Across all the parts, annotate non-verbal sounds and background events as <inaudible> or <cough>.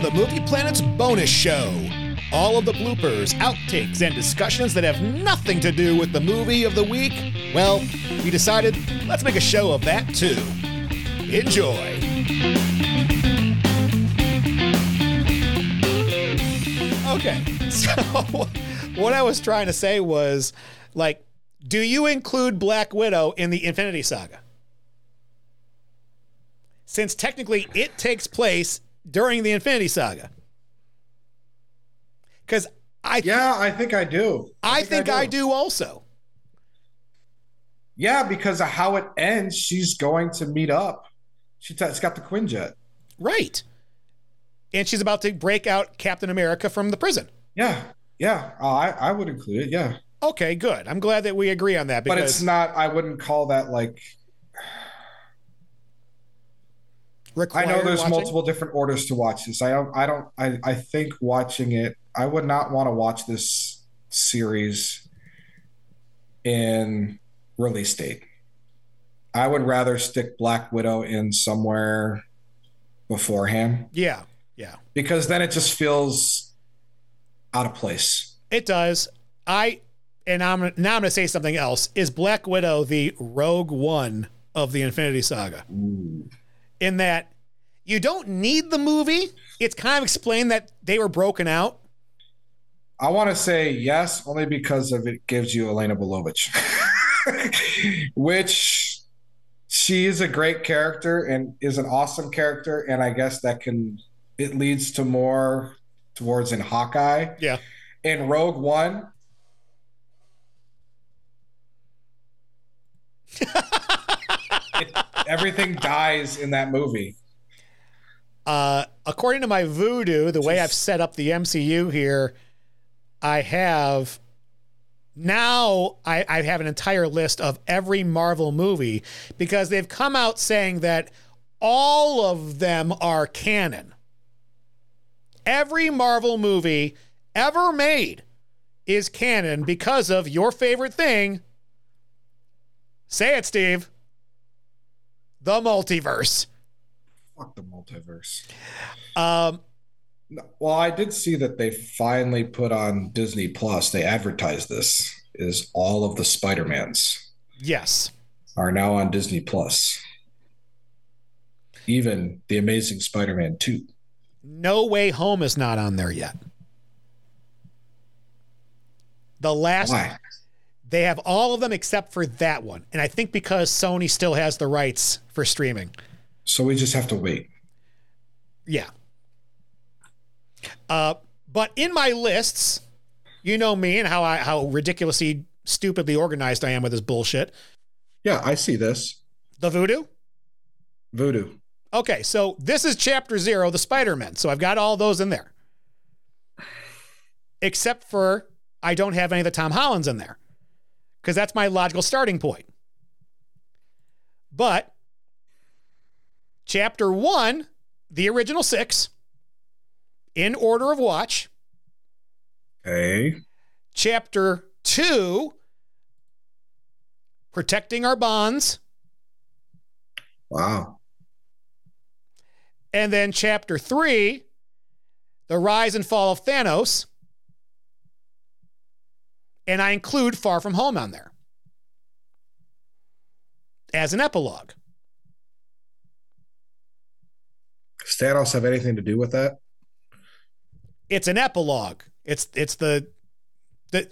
to the Movie Planet's bonus show. All of the bloopers, outtakes, and discussions that have nothing to do with the movie of the week, well, we decided let's make a show of that too. Enjoy. Okay, <laughs> so what I was trying to say was like, do you include Black Widow in the Infinity Saga? Since technically it takes place during the Infinity Saga. Because I Yeah, I think I do. I think I do also. Yeah, because of how it ends, she's going to meet up. She t- it's got the Quinjet. Right. And she's about to break out Captain America from the prison. Yeah, yeah. Uh, I I would include it. Yeah, Okay, good. I'm glad that we agree on that but it's not. I wouldn't call that like. I know there's watching. multiple different orders to watch this. I don't. I don't. I I think watching it. I would not want to watch this series in release date. I would rather stick Black Widow in somewhere beforehand Yeah, yeah. because then it just feels out of place. It does. I and I'm now I'm going to say something else. Is Black Widow the Rogue One of the Infinity Saga? In that you don't need the movie. It's kind of explained that they were broken out. I want to say yes, only because of it gives you Elena Belovich, <laughs> which she is a great character and is an awesome character, and I guess that can it leads to more towards in Hawkeye. Yeah. In Rogue One, <laughs> everything dies in that movie. Uh, according to my voodoo, the way I've set up the MCU here, I have now I, I have an entire list of every Marvel movie because they've come out saying that all of them are canon. Every Marvel movie ever made is canon because of your favorite thing. Say it, Steve. The multiverse. Fuck the multiverse. Um, Well, I did see that they finally put on Disney Plus. They advertised this is all of the Spider-Mans yes. are now on Disney Plus. Even the Amazing Spider-Man 2. No Way Home is not on there yet. The last Why? They have all of them except for that one. And I think because Sony still has the rights for streaming. So we just have to wait. Yeah. Uh, but in my lists, you know me and how I how ridiculously stupidly organized I am with this bullshit. Yeah, I see this. The voodoo? Voodoo. Okay, so this is chapter zero, the Spider-Man. So I've got all those in there. Except for I don't have any of the Tom Hollands in there. Because that's my logical starting point. But chapter one, the original six, in order of watch. Okay. Chapter two, protecting our bonds. Wow. And then chapter three, the rise and fall of Thanos. And I include Far From Home on there as an epilogue. Does Thanos have anything to do with that? It's an epilogue. It's it's the the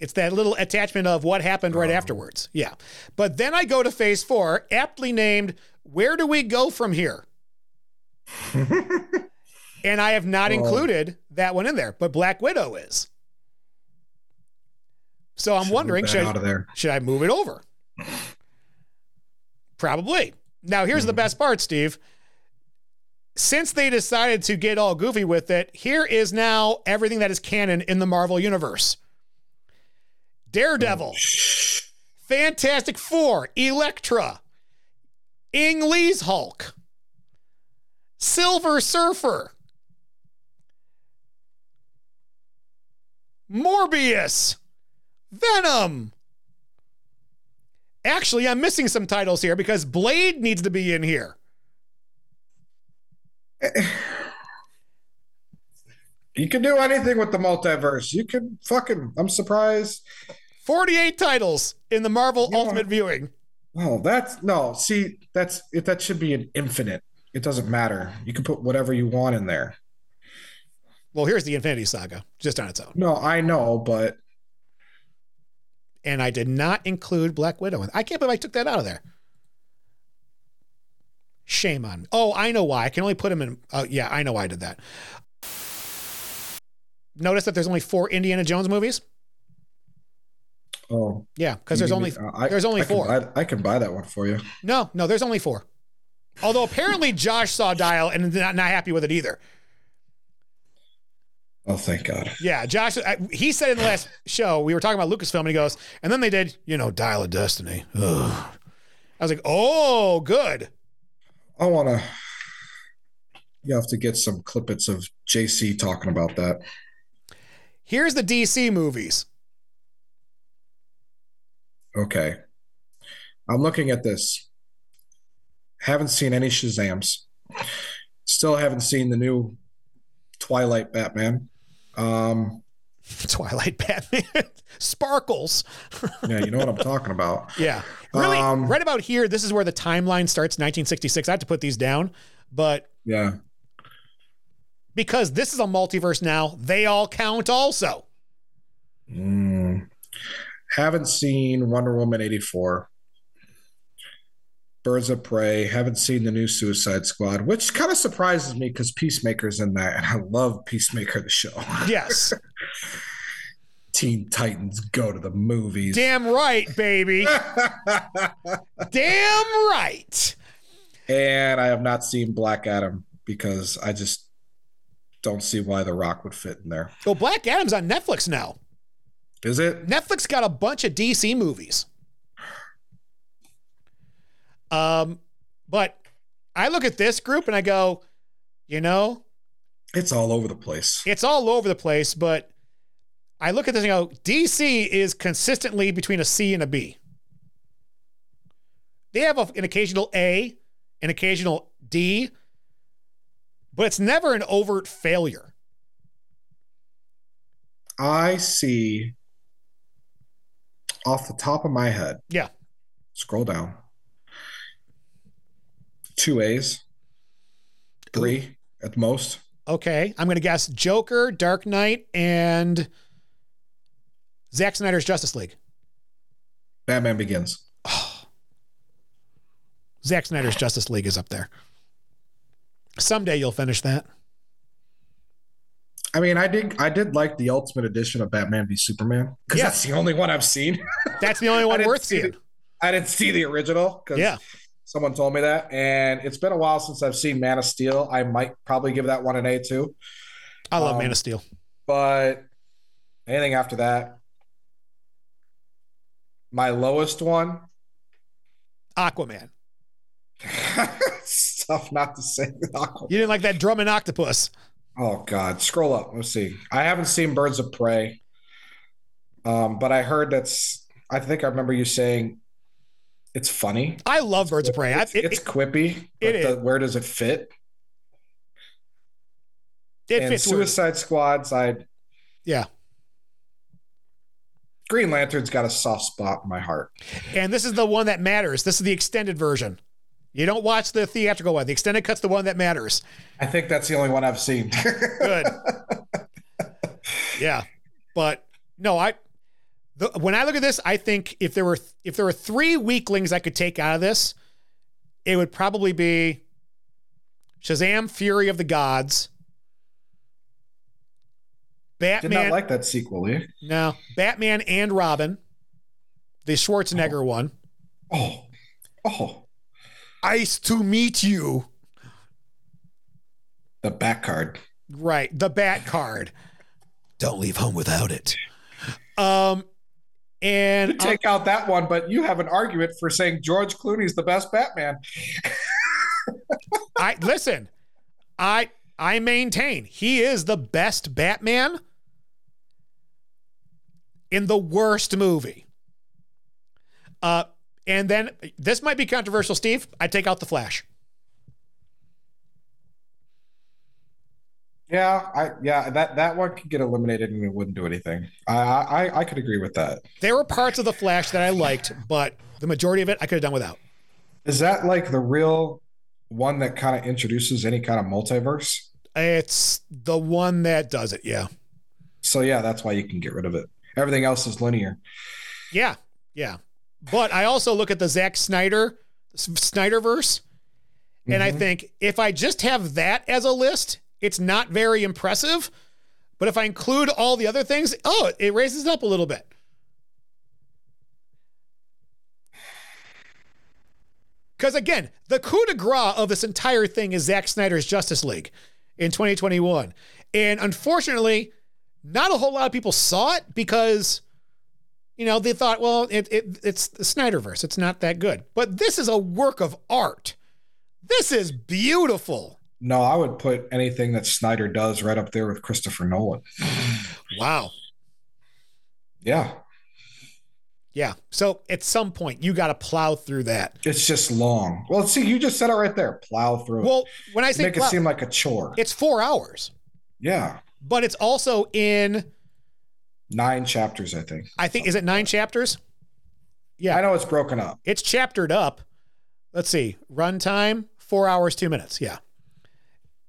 it's that little attachment of what happened right Oh. afterwards. Yeah. But then I go to phase four, aptly named Where Do We Go From Here? <laughs> And I have not Oh. included that one in there, but Black Widow is. So I'm Should wondering, should, there. should I move it over? Probably. Now, here's the Mhm. best part, Steve. Since they decided to get all goofy with it, here is now everything that is canon in the Marvel Universe Daredevil, Fantastic Four, Elektra, Ang Lee's Hulk, Silver Surfer, Morbius, Venom. Actually, I'm missing some titles here because Blade needs to be in here. <sighs> You can do anything with the multiverse. You can fucking. I'm surprised. 48 titles in the Marvel Yeah. Ultimate Viewing. Oh, that's no. See, that's it. That should be an infinite. It doesn't matter. You can put whatever you want in there. Well, here's the Infinity Saga, just on its own. No, I know, but And I did not include Black Widow. I can't believe I took that out of there. Shame on me. Oh, I know why. I can only put him in. Oh, yeah, I know why I did that. Notice that there's only four Indiana Jones movies. oh, Yeah, because there's only me- uh, I- there's only I can four. buy- I can buy that one for you. No, no, there's only four. Although apparently Josh saw Dial and not, not happy with it either. Oh, thank God. Yeah, Josh, I, he said in the last show, we were talking about Lucasfilm, and he goes, and then they did, you know, Dial of Destiny. Ugh. I was like, oh, good. I want to. You have to get some clippets of JC talking about that. Here's the DC movies. Okay. I'm looking at this. Haven't seen any Shazams. Still haven't seen the new Twilight Batman. Um, <laughs> Twilight Batman. <laughs> Sparkles. yeah, you know what I'm talking about. <laughs> Yeah. Really, Um, right about here, this is where the timeline starts 1966. I have to put these down, but Yeah. because this is a multiverse now, they all count also. Mm. Haven't seen Wonder Woman 84. Birds of Prey. Haven't seen the new Suicide Squad, which kind of surprises me because Peacemaker's in that, and I love Peacemaker the show. <laughs> Yes. Teen Titans go to the movies. Damn right, baby. <laughs> Damn right. and I have not seen Black Adam because I just don't see why The Rock would fit in there. Well, Black Adam's on Netflix now. Is it? Netflix got a bunch of DC movies. Um, but I look at this group and I go, you know, It's all over the place. it's all over the place, but I look at this and go, DC is consistently between a C and a B. They have a, an occasional A, an occasional D, but it's never an overt failure. I see off the top of my head. Yeah. Scroll down. Two A's, three at the most. Okay, I'm going to guess Joker, Dark Knight, and Zack Snyder's Justice League. Batman Begins. Oh. <sighs> Zack Snyder's Justice League is up there. Someday you'll finish that. I mean, I did. I did like the Ultimate Edition of Batman v Superman because Yeah. that's the only one I've seen. That's the only <laughs> one worth see seeing. the- I didn't see the original because Yeah. Someone told me that, and it's been a while since I've seen Man of Steel. I might probably give that one an A too, I love Um, Man of Steel. but anything after that, my lowest one. Aquaman. <laughs> it's tough not to say. You didn't like that Drummond octopus. Oh God, scroll up. Let's see. I haven't seen Birds of Prey, um, but I heard that's. I think I remember you saying it's funny. I love Birds of Prey. It's, it, it's it, quippy. it but is. the- where does it fit? it and fits. Suicide Squad's. I yeah. Green Lantern's got a soft spot in my heart. And this is the one that matters. This is the extended version. You don't watch the theatrical one. The extended cut's the one that matters. I think that's the only one I've seen. Good. <laughs> Yeah. But no, I the, when I look at this, I think if there were if there were three weaklings I could take out of this, it would probably be Shazam: Fury of the Gods, Batman. Did not Batman. like that sequel. Eh? no, Batman and Robin, the Schwarzenegger one. Oh, oh, Ice to meet you. the back card. Right, the Bat card. Don't leave home without it. Um, and You take out that one, but you have an argument for saying George Clooney's the best Batman. I listen. I I maintain he is the best Batman in the worst movie. Uh, and then this might be controversial, Steve. I take out the Flash. Yeah, I yeah that that one could get eliminated and it wouldn't do anything. I I I could agree with that. There were parts of the Flash that I liked, but the majority of it I could have done without. Is that like the real one that kind of introduces any kind of multiverse? It's the one that does it, yeah. So yeah, that's why you can get rid of it. Everything else is linear. Yeah, yeah. But I also look at the Zack Snyder Snyderverse, and I Mhm. think if I just have that as a list, it's not very impressive. But if I include all the other things, oh, it raises it up a little bit. Because again, the coup de grace of this entire thing is Zack Snyder's Justice League in 2021. And unfortunately, not a whole lot of people saw it because, you know, they thought, well, it, it, it's the Snyderverse. It's not that good. But this is a work of art. This is beautiful. No, I would put anything that Snyder does right up there with Christopher Nolan. Wow. Yeah, Yeah. So at some point, you got to plow through that. it's just long. Well, see, you just said it right there. Plow through. it. Well, when I say make plow, it seem like a chore. it's four hours, Yeah, but it's also in, nine chapters, I think. I think, is it nine chapters? Yeah. I know it's broken up. It's chaptered up. Let's see, runtime four hours two minutes. Yeah,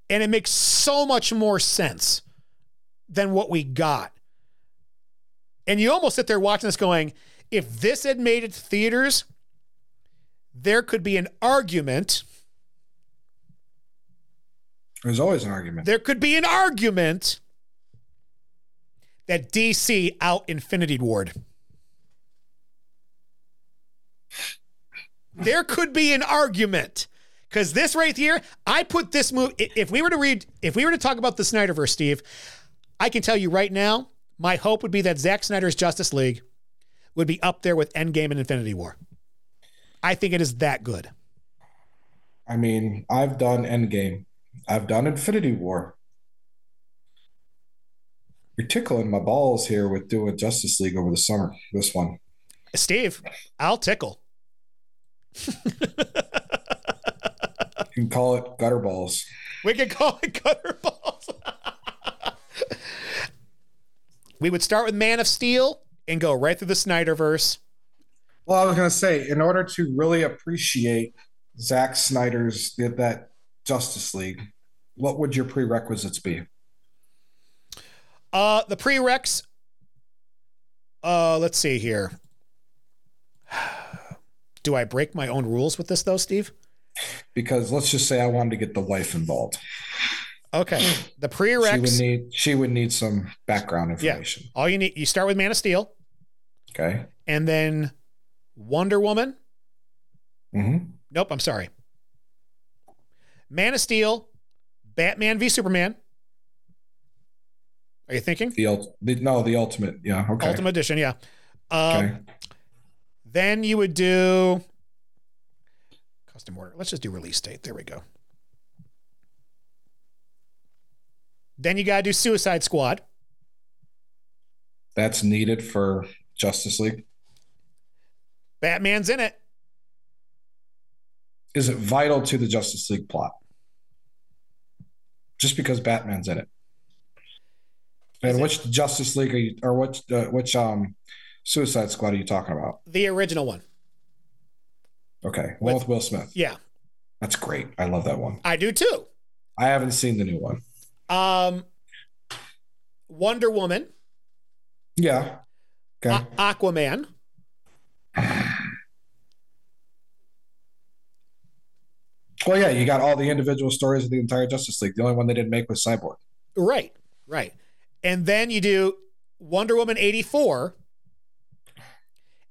and it makes so much more sense than what we got. And you almost sit there watching this, going, if this had made it to theaters, there could be an argument. There's always an argument. There could be an argument that DC out Infinity Ward. There could be an argument because this right here, I put this movie. If we were to read, if we were to talk about the Snyderverse, Steve, I can tell you right now, my hope would be that Zack Snyder's Justice League would be up there with Endgame and Infinity War. I think it is that good. I mean, I've done Endgame. I've done Infinity War. You're tickling my balls here with doing Justice League over the summer. This one. Steve, I'll tickle. <laughs> You can call it gutter balls. We could call it gutter balls. <laughs> we would start with Man of Steel and go right through the Snyderverse. Well, I was gonna say, in order to really appreciate Zack Snyder's that Justice League, what would your prerequisites be? Uh, the prereqs. Uh, let's see here. <sighs> Do I break my own rules with this though, Steve? Because let's just say I wanted to get the wife involved. Okay. The She would prereqs. need she would need some background information. Yeah. all you need. You start with Man of Steel, Okay. and then Wonder Woman. Mm-hmm. Nope, I'm sorry. Man of Steel, Batman v Superman. Are you thinking? The, ult- the no, the ultimate. Yeah. Okay. Ultimate Edition, yeah. Um, okay. Then you would do custom order. Let's just do release date. There we go. Then you got to do Suicide Squad. That's needed for Justice League. Batman's in it. Is it vital to the Justice League plot? Just because Batman's in it. And which Justice League are you, or which uh, which um Suicide Squad are you talking about? The original one. Okay, Well, With- with Will Smith. Yeah, That's great. I love that one. I do too. I haven't seen the new one. Um, Wonder Woman, Yeah. Okay. A- Aquaman, <sighs> well, yeah, you got all the individual stories of the entire Justice League. The only one they didn't make was Cyborg. right, right. And then you do Wonder Woman 84.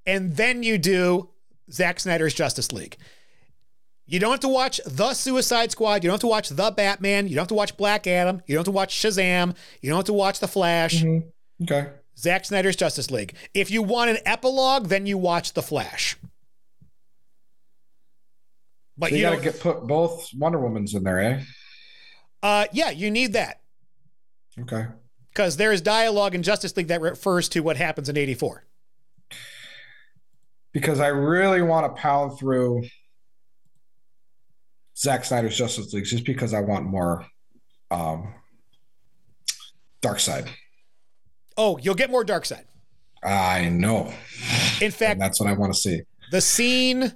And then you do Zack Snyder's Justice League. You don't have to watch The Suicide Squad. You don't have to watch The Batman. You don't have to watch Black Adam. You don't have to watch Shazam. You don't have to watch The Flash. Okay. Zack Snyder's Justice League. If you want an epilogue, then you watch The Flash. But So you you got to get put both Wonder Womans in there, eh? uh, yeah, you need that Okay. because there is dialogue in Justice League that refers to what happens in '84. Because I really want to pound through Zack Snyder's Justice League just because I want more um Darkseid. Oh, you'll get more Darkseid. I know. In And fact, that's what I want to see. the scene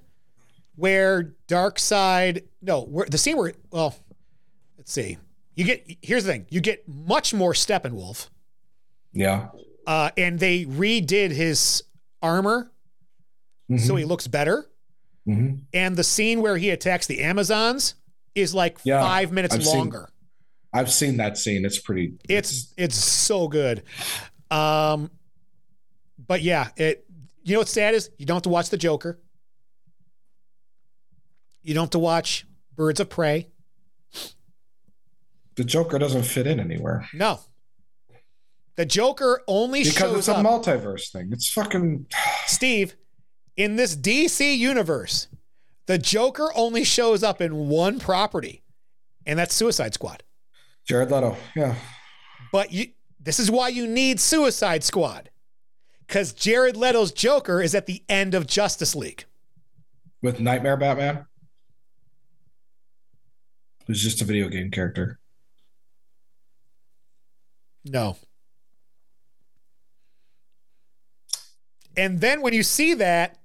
where Darkseid no where, the scene where well let's see you get here's the thing you get much more steppenwolf Yeah. uh, and they redid his armor so he looks better hmm and the scene where he attacks the amazons is like Yeah, five minutes I've seen- longer I've seen that scene. It's pretty. it's it's so good um but yeah it you know what's sad is you don't have to watch the joker you don't have to watch birds of prey the Joker doesn't fit in anywhere No. The Joker only because it's a up. multiverse thing. It's fucking. <sighs> Steve, in this DC universe, the Joker only shows up in one property, and that's Suicide Squad. Jared Leto. Yeah. But you, this is why you need Suicide Squad, because Jared Leto's Joker is at the end of Justice League. With Nightmare Batman. Who's just a video game character. No. And then when you see that,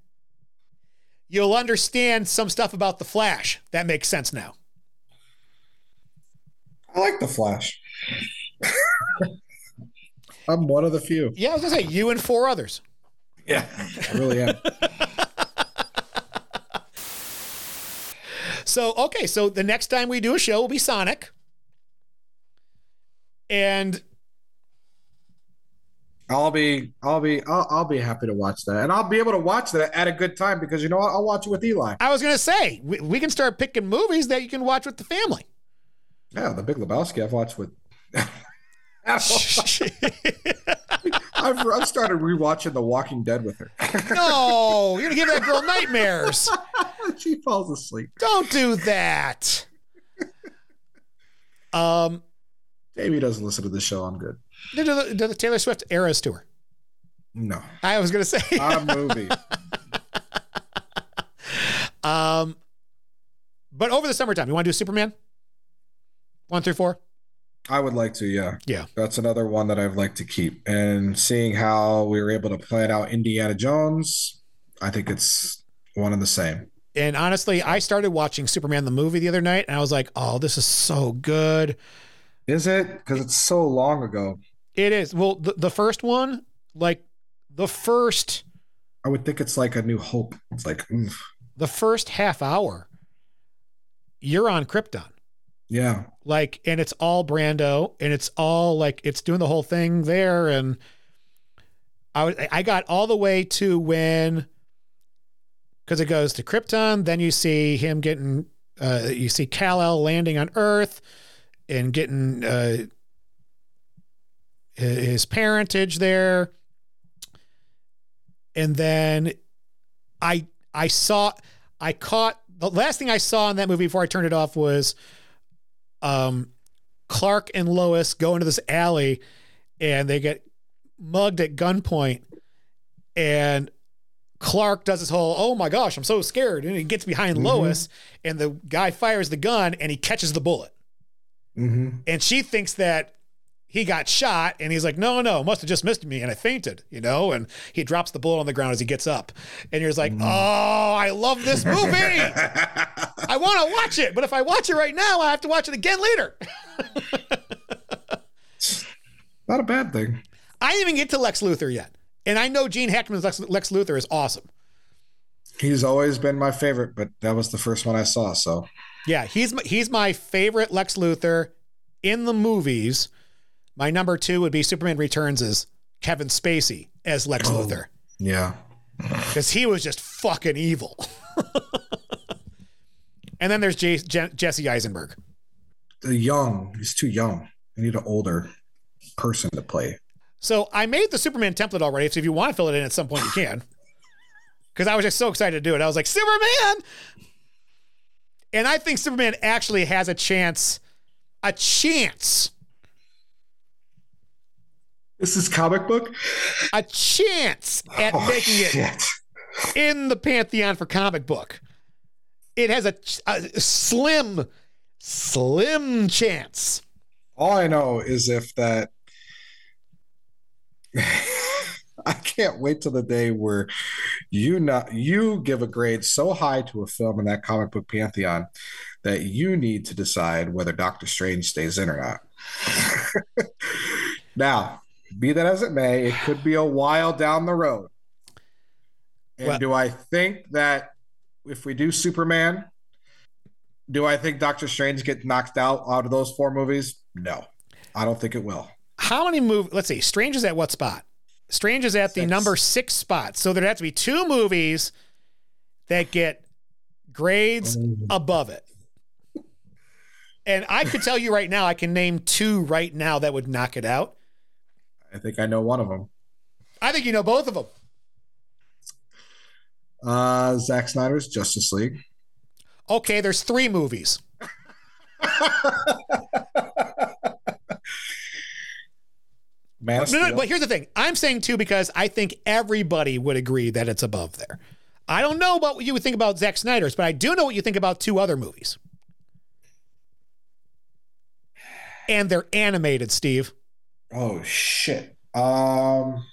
you'll understand some stuff about the Flash. That makes sense now. I like the Flash. <laughs> I'm one of the few. Yeah, I was gonna say you and four others. Yeah, I really am. <laughs> So okay, so the next time we do a show will be Sonic, and I'll be, I'll be, I'll, I'll be happy to watch that, and I'll be able to watch that at a good time because you know what? I'll watch it with Eli. I was gonna say we, we can start picking movies that you can watch with the family. Yeah, The Big Lebowski. I've watched with. <laughs> <laughs> I've, I've started rewatching The Walking Dead with her. no, you're gonna give that girl nightmares. <laughs> she falls asleep. Don't do that. Um, Jamie doesn't listen to the show. I'm good. Do the, do the Taylor Swift Eras tour. No, I was gonna say. not a movie. <laughs> Um, but over the summertime, you want to do Superman? One through four. I would like to, yeah. Yeah. That's another one that I'd like to keep. And seeing how we were able to plan out Indiana Jones, I think it's one and the same. And honestly, I started watching Superman the movie the other night, and I was like, "Oh, this is so good." Is it? Because it's so long ago. It is. Well, the, the first one, like the first I would think it's like a new hope. It's like, oof. the first half hour, you're on Krypton. yeah. Like, and it's all Brando, and it's all like it's doing the whole thing there. And I I got all the way to when, because it goes to Krypton, then you see him getting, uh, you see Kal El landing on Earth, and getting uh, his parentage there, and then I I saw I caught the last thing I saw in that movie before I turned it off was um Clark and Lois go into this alley and they get mugged at gunpoint. And Clark does his whole oh my gosh I'm so scared. And he gets behind Mhm. Lois and the guy fires the gun and he catches the bullet hmm and she thinks that he got shot and he's like no no must have just missed me and i fainted you know and he drops the bullet on the ground as he gets up and you're just like Mm. oh i love this movie <laughs> i want to watch it but if i watch it right now i have to watch it again later <laughs> Not a bad thing. i didn't even get to lex luthor yet and i know gene hackman's lex, lex luthor is awesome He's always been my favorite, but that was the first one I saw. So yeah he's my, he's my favorite lex luthor in the movies my number two would be superman returns as kevin spacey as lex Oh. luthor yeah. because he was just fucking evil. <laughs> and then there's J- Je- Jesse Eisenberg. The young, he's too young. I need an older person to play. So I made the Superman template already. So if you want to fill it in at some point, you can. Because I was just so excited to do it. I was like, Superman! And I think Superman actually has a chance, a chance, This is comic book. a chance at Oh, making it in the pantheon for comic book. It has a, a slim, slim chance. All I know is if that I can't wait till the day where you not you give a grade so high to a film in that comic book pantheon that you need to decide whether Doctor Strange stays in or not. <laughs> now, be that as it may, it could be a while down the road. And well, do I think that if we do Superman, do I think Doctor Strange get knocked out out of those four movies? No, I don't think it will. How many movies? Let's see. Strange is at what spot? Strange is at the six. number six spot. So there'd have to be two movies that get grades mm. above it. And I could tell you right now, I can name two right now that would knock it out. I think I know one of them. I think you know both of them. Uh, Zack Snyder's Justice League. Okay, there's three movies. <laughs> Man no, no, but here's the thing. I'm saying two because I think everybody would agree that it's above there. I don't know about what you would think about Zack Snyder's, but I do know what you think about two other movies. And they're animated, Steve. Oh shit. Um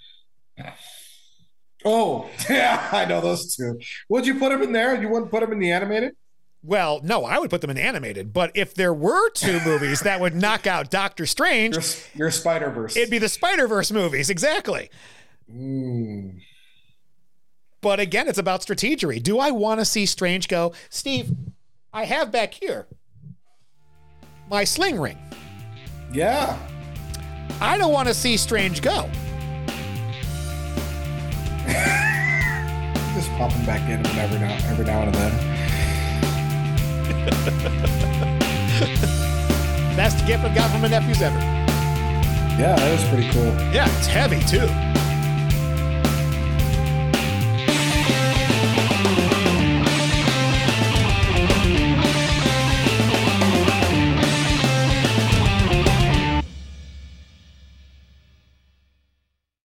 Oh, <laughs> yeah, I know those two. Would you put them in there? You wouldn't put them in the animated? Well, no, I would put them in animated. But if there were two <laughs> movies that would knock out Doctor Strange, your, your Spider Verse, it'd be the Spider Verse movies, exactly. Mm. But again, it's about strategery. Do I want to see Strange go, Steve? I have back here my sling ring. Yeah. I don't want to see Strange go. <laughs> Just popping back in every now, every now and then. Best gift I've got from my nephews ever. Yeah, that was pretty cool. Yeah, it's heavy too.